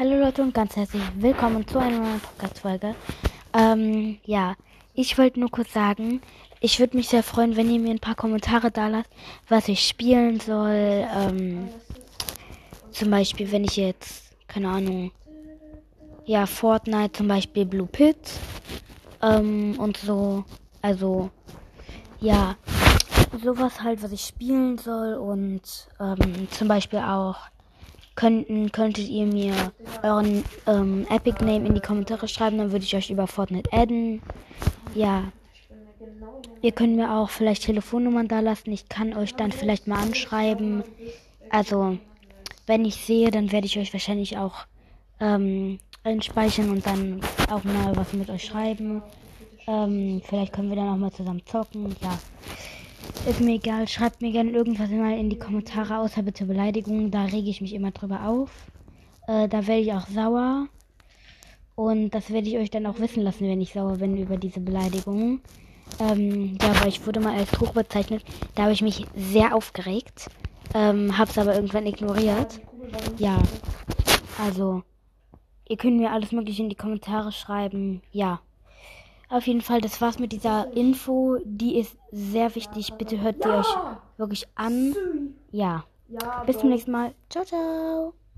Hallo Leute und ganz herzlich willkommen zu einer neuen Podcast-Folge. Ähm, ja, ich wollte nur kurz sagen, ich würde mich sehr freuen, wenn ihr mir ein paar Kommentare da lasst, was ich spielen soll. Ähm, zum Beispiel, wenn ich jetzt, keine Ahnung, ja, Fortnite zum Beispiel Blue Pit ähm, und so. Also, ja, sowas halt, was ich spielen soll und ähm, zum Beispiel auch könnten, könntet ihr mir euren ähm, Epic Name in die Kommentare schreiben, dann würde ich euch über Fortnite adden. Ja. Ihr könnt mir auch vielleicht Telefonnummern da lassen. Ich kann euch dann vielleicht mal anschreiben. Also, wenn ich sehe, dann werde ich euch wahrscheinlich auch ähm, einspeichern und dann auch mal was mit euch schreiben. Ähm, vielleicht können wir dann auch mal zusammen zocken. Ja. Ist mir egal, schreibt mir gerne irgendwas mal in die Kommentare, außer bitte Beleidigungen. Da rege ich mich immer drüber auf. Äh, da werde ich auch sauer. Und das werde ich euch dann auch wissen lassen, wenn ich sauer bin über diese Beleidigungen. Ähm, ja, aber ich wurde mal als Tuch bezeichnet. Da habe ich mich sehr aufgeregt. Ähm, hab's aber irgendwann ignoriert. Ja. Also, ihr könnt mir alles mögliche in die Kommentare schreiben. Ja. Auf jeden Fall, das war's mit dieser Info. Die ist sehr wichtig. Bitte hört die euch wirklich an. Ja. Bis zum nächsten Mal. Ciao, ciao.